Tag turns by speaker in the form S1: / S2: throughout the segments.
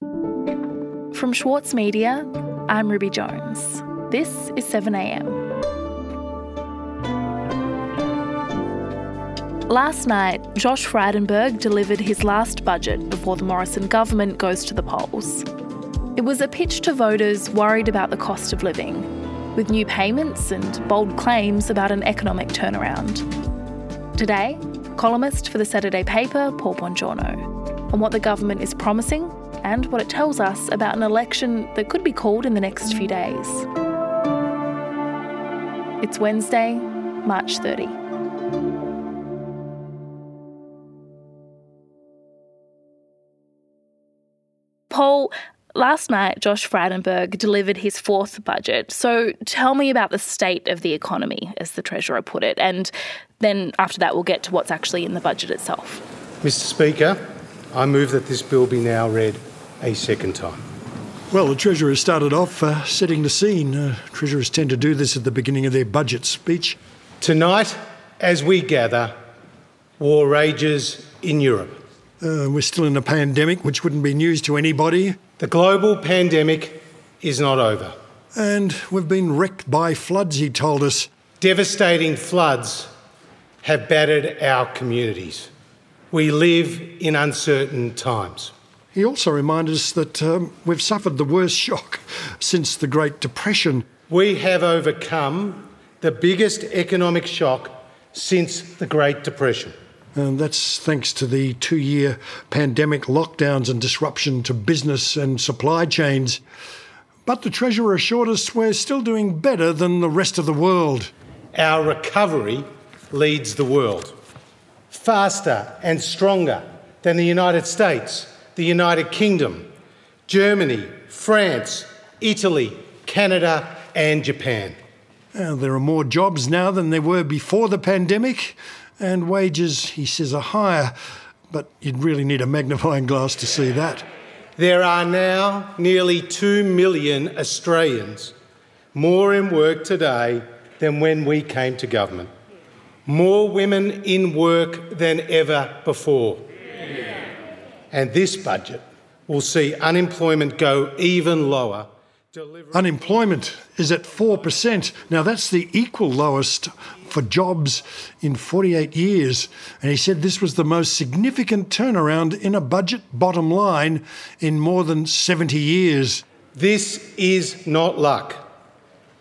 S1: From Schwartz Media, I'm Ruby Jones. This is 7am. Last night, Josh Frydenberg delivered his last budget before the Morrison government goes to the polls. It was a pitch to voters worried about the cost of living, with new payments and bold claims about an economic turnaround. Today, columnist for the Saturday paper, Paul Bongiorno, on what the government is promising and what it tells us about an election that could be called in the next few days. It's Wednesday, March 30. Paul, last night Josh Frydenberg delivered his fourth budget. So tell me about the state of the economy, as the Treasurer put it, and then after that we'll get to what's actually in the budget itself.
S2: Mr Speaker, I move that this bill be now read a second time.
S3: Well, the Treasurer has started off uh, setting the scene. Uh, treasurers tend to do this at the beginning of their budget speech.
S2: Tonight, as we gather, war rages in Europe.
S3: Uh, we're still in a pandemic, which wouldn't be news to anybody.
S2: The global pandemic is not over.
S3: And we've been wrecked by floods, he told us.
S2: Devastating floods have battered our communities. We live in uncertain times.
S3: He also reminded us that um, we've suffered the worst shock since the Great Depression.
S2: We have overcome the biggest economic shock since the Great Depression.
S3: And that's thanks to the two year pandemic lockdowns and disruption to business and supply chains. But the Treasurer assured us we're still doing better than the rest of the world.
S2: Our recovery leads the world. Faster and stronger than the United States, the United Kingdom, Germany, France, Italy, Canada, and Japan.
S3: Uh, there are more jobs now than there were before the pandemic, and wages, he says, are higher, but you'd really need a magnifying glass to see that.
S2: There are now nearly 2 million Australians more in work today than when we came to government. More women in work than ever before. And this budget will see unemployment go even lower.
S3: Unemployment is at 4%. Now, that's the equal lowest for jobs in 48 years. And he said this was the most significant turnaround in a budget bottom line in more than 70 years.
S2: This is not luck.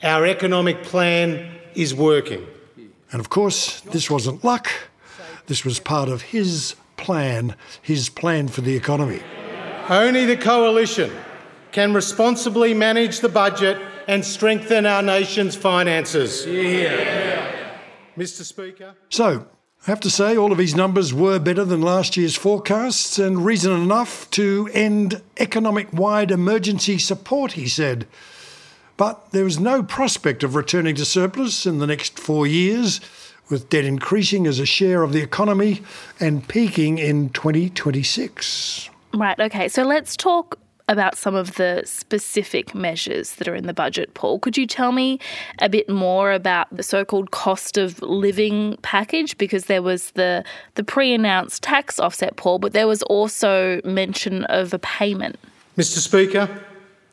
S2: Our economic plan is working.
S3: And of course, this wasn't luck. This was part of his plan, his plan for the economy.
S2: Only the coalition can responsibly manage the budget and strengthen our nation's finances. Yeah. Mr. Speaker.
S3: So, I have to say, all of his numbers were better than last year's forecasts, and reason enough to end economic wide emergency support, he said. But there is no prospect of returning to surplus in the next four years, with debt increasing as a share of the economy and peaking in 2026.
S1: Right, okay, so let's talk about some of the specific measures that are in the budget, Paul. Could you tell me a bit more about the so-called cost of living package? Because there was the the pre-announced tax offset, Paul, but there was also mention of a payment.
S2: Mr. Speaker,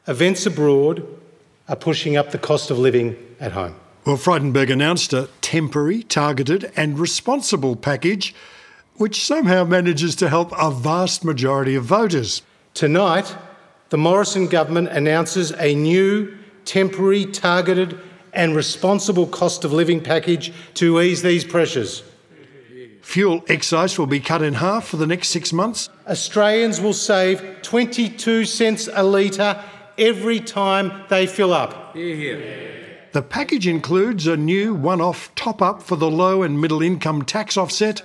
S2: events abroad are pushing up the cost of living at home.
S3: Well, Frydenberg announced a temporary, targeted, and responsible package which somehow manages to help a vast majority of voters.
S2: Tonight, the Morrison government announces a new, temporary, targeted, and responsible cost of living package to ease these pressures.
S3: Fuel excise will be cut in half for the next six months.
S2: Australians will save 22 cents a litre every time they fill up.
S3: The package includes a new one off top up for the low and middle income tax offset,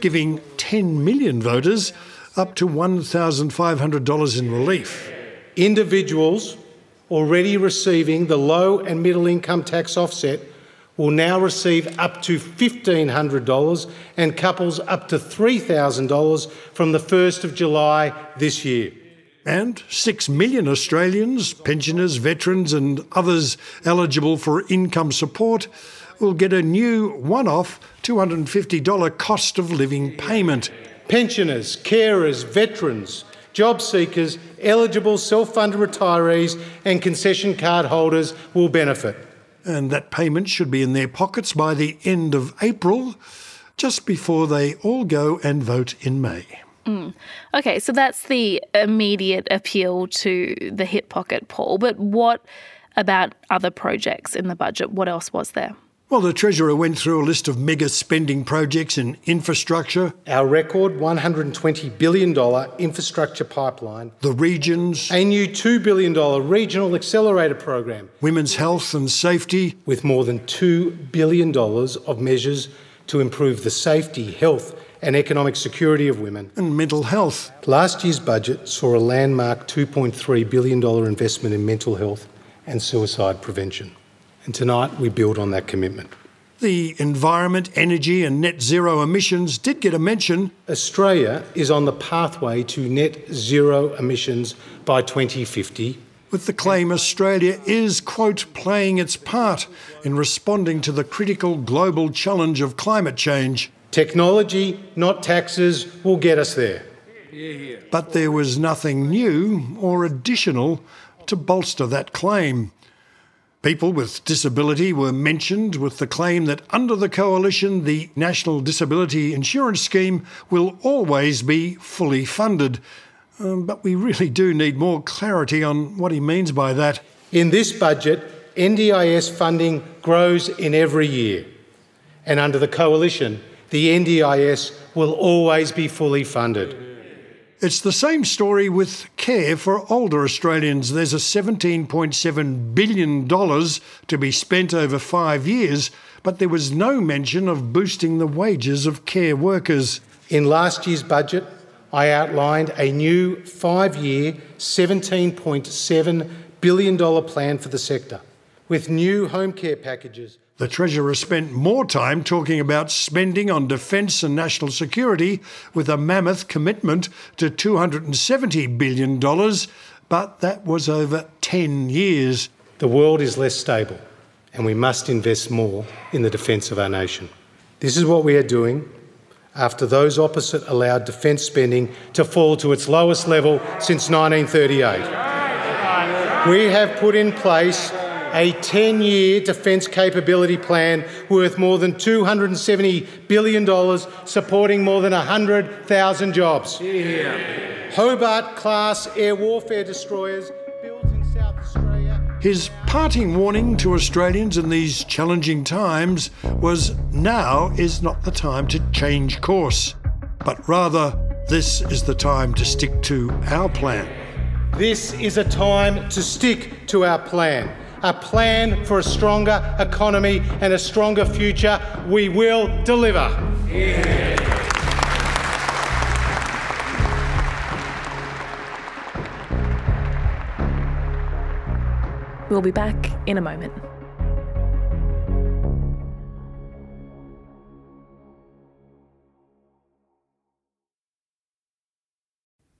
S3: giving 10 million voters up to $1,500 in relief.
S2: Individuals already receiving the low and middle income tax offset will now receive up to $1,500 and couples up to $3,000 from the 1st of July this year.
S3: And 6 million Australians, pensioners, veterans, and others eligible for income support will get a new one off $250 cost of living payment.
S2: Pensioners, carers, veterans, job seekers, eligible self funded retirees, and concession card holders will benefit.
S3: And that payment should be in their pockets by the end of April, just before they all go and vote in May.
S1: Mm. Okay, so that's the immediate appeal to the hip pocket, Paul. But what about other projects in the budget? What else was there?
S3: Well, the Treasurer went through a list of mega spending projects in infrastructure.
S2: Our record $120 billion infrastructure pipeline.
S3: The regions.
S2: A new $2 billion regional accelerator program.
S3: Women's health and safety.
S2: With more than $2 billion of measures to improve the safety, health, and economic security of women.
S3: And mental health.
S2: Last year's budget saw a landmark $2.3 billion investment in mental health and suicide prevention. And tonight we build on that commitment.
S3: The environment, energy, and net zero emissions did get a mention.
S2: Australia is on the pathway to net zero emissions by 2050.
S3: With the claim Australia is, quote, playing its part in responding to the critical global challenge of climate change.
S2: Technology, not taxes, will get us there.
S3: But there was nothing new or additional to bolster that claim. People with disability were mentioned with the claim that under the coalition, the National Disability Insurance Scheme will always be fully funded. Um, but we really do need more clarity on what he means by that.
S2: In this budget, NDIS funding grows in every year. And under the coalition, the NDIS will always be fully funded.
S3: It's the same story with care for older Australians. There's a $17.7 billion to be spent over five years, but there was no mention of boosting the wages of care workers.
S2: In last year's budget, I outlined a new five year, $17.7 billion plan for the sector, with new home care packages
S3: the Treasurer spent more time talking about spending on defence and national security with a mammoth commitment to $270 billion, but that was over 10 years.
S2: The world is less stable, and we must invest more in the defence of our nation. This is what we are doing after those opposite allowed defence spending to fall to its lowest level since 1938. We have put in place a 10 year defence capability plan worth more than $270 billion, supporting more than 100,000 jobs. Yeah. Hobart class air warfare destroyers built in South Australia.
S3: His parting warning to Australians in these challenging times was now is not the time to change course, but rather this is the time to stick to our plan.
S2: This is a time to stick to our plan a plan for a stronger economy and a stronger future. We will deliver. Yeah.
S1: We'll be back in a moment.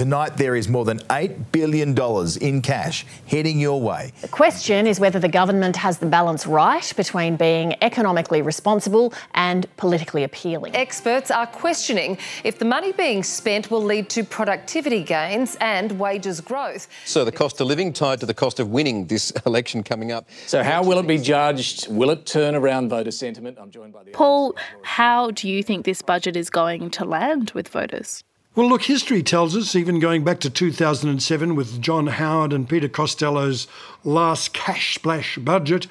S4: Tonight, there is more than $8 billion in cash heading your way.
S5: The question is whether the government has the balance right between being economically responsible and politically appealing.
S6: Experts are questioning if the money being spent will lead to productivity gains and wages growth.
S7: So, the cost of living tied to the cost of winning this election coming up.
S8: So, how will it be judged? Will it turn around voter sentiment? I'm
S1: joined by the. Paul, how do you think this budget is going to land with voters?
S3: Well, look, history tells us, even going back to 2007 with John Howard and Peter Costello's last cash splash budget,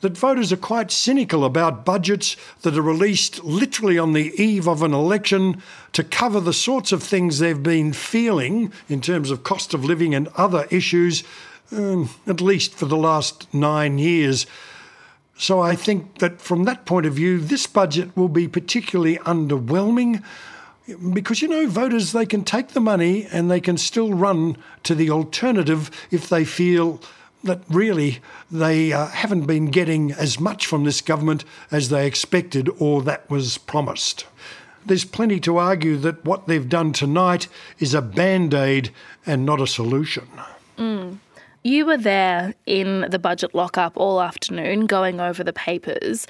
S3: that voters are quite cynical about budgets that are released literally on the eve of an election to cover the sorts of things they've been feeling in terms of cost of living and other issues, um, at least for the last nine years. So I think that from that point of view, this budget will be particularly underwhelming because you know voters they can take the money and they can still run to the alternative if they feel that really they uh, haven't been getting as much from this government as they expected or that was promised. There's plenty to argue that what they've done tonight is a band aid and not a solution.
S1: Mm. You were there in the budget lockup all afternoon going over the papers.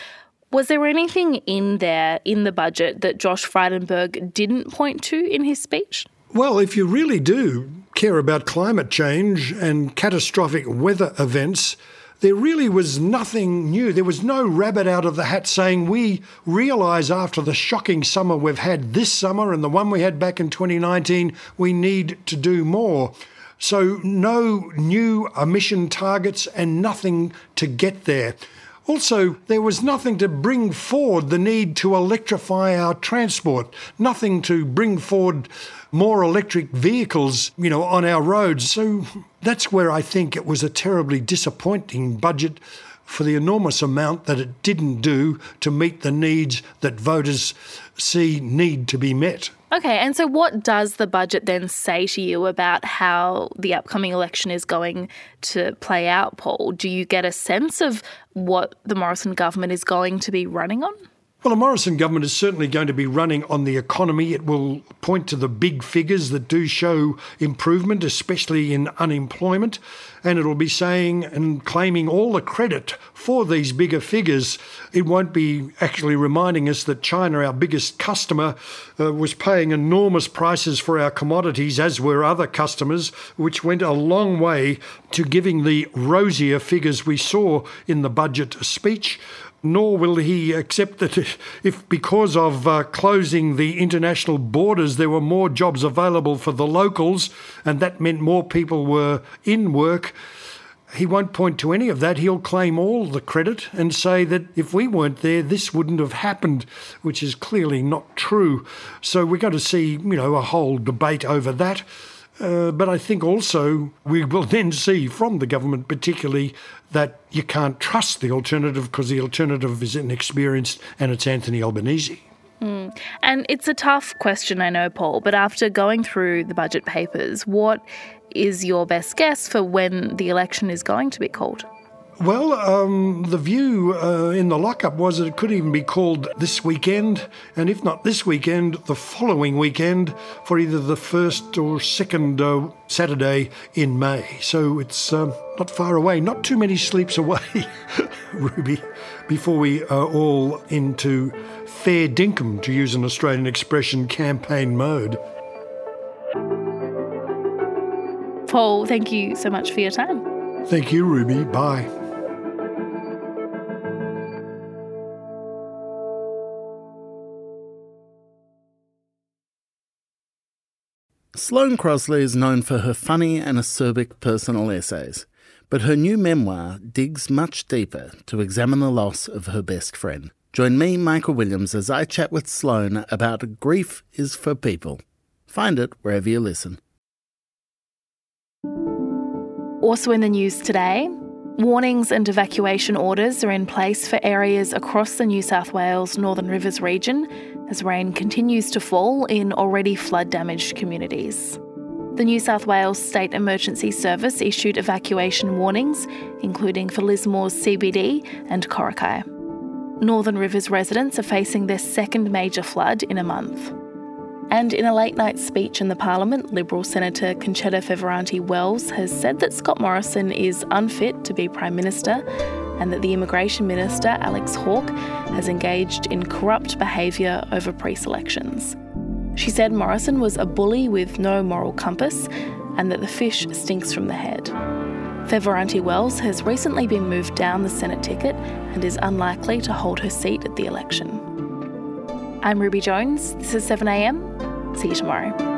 S1: Was there anything in there in the budget that Josh Frydenberg didn't point to in his speech?
S3: Well, if you really do care about climate change and catastrophic weather events, there really was nothing new. There was no rabbit out of the hat saying, We realise after the shocking summer we've had this summer and the one we had back in 2019, we need to do more. So, no new emission targets and nothing to get there. Also, there was nothing to bring forward the need to electrify our transport, nothing to bring forward more electric vehicles, you know, on our roads. So that's where I think it was a terribly disappointing budget for the enormous amount that it didn't do to meet the needs that voters see need to be met.
S1: Okay, and so what does the budget then say to you about how the upcoming election is going to play out, Paul? Do you get a sense of what the Morrison government is going to be running on?
S3: Well, the Morrison government is certainly going to be running on the economy. It will point to the big figures that do show improvement, especially in unemployment. And it'll be saying and claiming all the credit for these bigger figures. It won't be actually reminding us that China, our biggest customer, uh, was paying enormous prices for our commodities, as were other customers, which went a long way to giving the rosier figures we saw in the budget speech nor will he accept that if, because of uh, closing the international borders, there were more jobs available for the locals, and that meant more people were in work. He won't point to any of that. He'll claim all the credit and say that if we weren't there, this wouldn't have happened, which is clearly not true. So we're going to see, you know, a whole debate over that. Uh, but I think also we will then see from the government, particularly, that you can't trust the alternative because the alternative is inexperienced and it's Anthony Albanese.
S1: Mm. And it's a tough question, I know, Paul, but after going through the budget papers, what is your best guess for when the election is going to be called?
S3: Well, um, the view uh, in the lockup was that it could even be called this weekend, and if not this weekend, the following weekend for either the first or second uh, Saturday in May. So it's um, not far away, not too many sleeps away, Ruby, before we are all into fair dinkum, to use an Australian expression, campaign mode.
S1: Paul, thank you so much for your time.
S3: Thank you, Ruby. Bye.
S9: Sloane Crosley is known for her funny and acerbic personal essays, but her new memoir digs much deeper to examine the loss of her best friend. Join me, Michael Williams, as I chat with Sloane about Grief is for People. Find it wherever you listen.
S1: Also in the news today, warnings and evacuation orders are in place for areas across the New South Wales Northern Rivers region as rain continues to fall in already flood damaged communities. The New South Wales State Emergency Service issued evacuation warnings, including for Lismore's CBD and Coraki. Northern Rivers residents are facing their second major flood in a month. And in a late night speech in the Parliament, Liberal Senator Concetta Fierravanti Wells has said that Scott Morrison is unfit to be Prime Minister and that the Immigration Minister, Alex Hawke, has engaged in corrupt behaviour over pre selections. She said Morrison was a bully with no moral compass and that the fish stinks from the head. Fierravanti Wells has recently been moved down the Senate ticket and is unlikely to hold her seat at the election. I'm Ruby Jones. This is 7am. See you tomorrow.